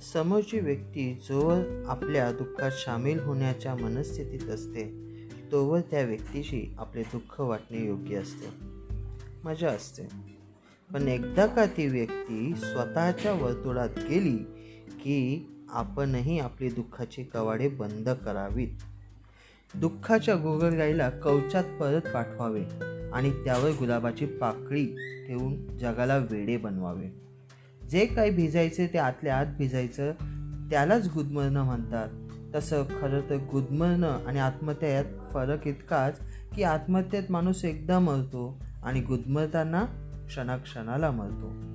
समोरची व्यक्ती जोवर आपल्या दुःखात सामील होण्याच्या मनस्थितीत असते तोवर त्या व्यक्तीशी आपले दुःख वाटणे योग्य असते. मजा असते. पण एकदा का ती व्यक्ती स्वतःच्या वर्तुळात गेली की आपणही आपली दुःखाची कवाडे बंद करावीत? दुःखाच्या गोगलगाईला कवचात परत पाठवावे आणि त्यावर गुलाबाची पाकळी ठेवून जगाला वेडे बनवावे. जे काही भिजायचे ते आतल्या आत भिजायचं त्यालाच गुदमरणं म्हणतात. तसं खरं तर गुदमरणं आणि आत्महत्या यात फरक इतकाच की आत्महत्येत माणूस एकदा मरतो आणि गुदमरताना क्षणाक्षणाला मरतो.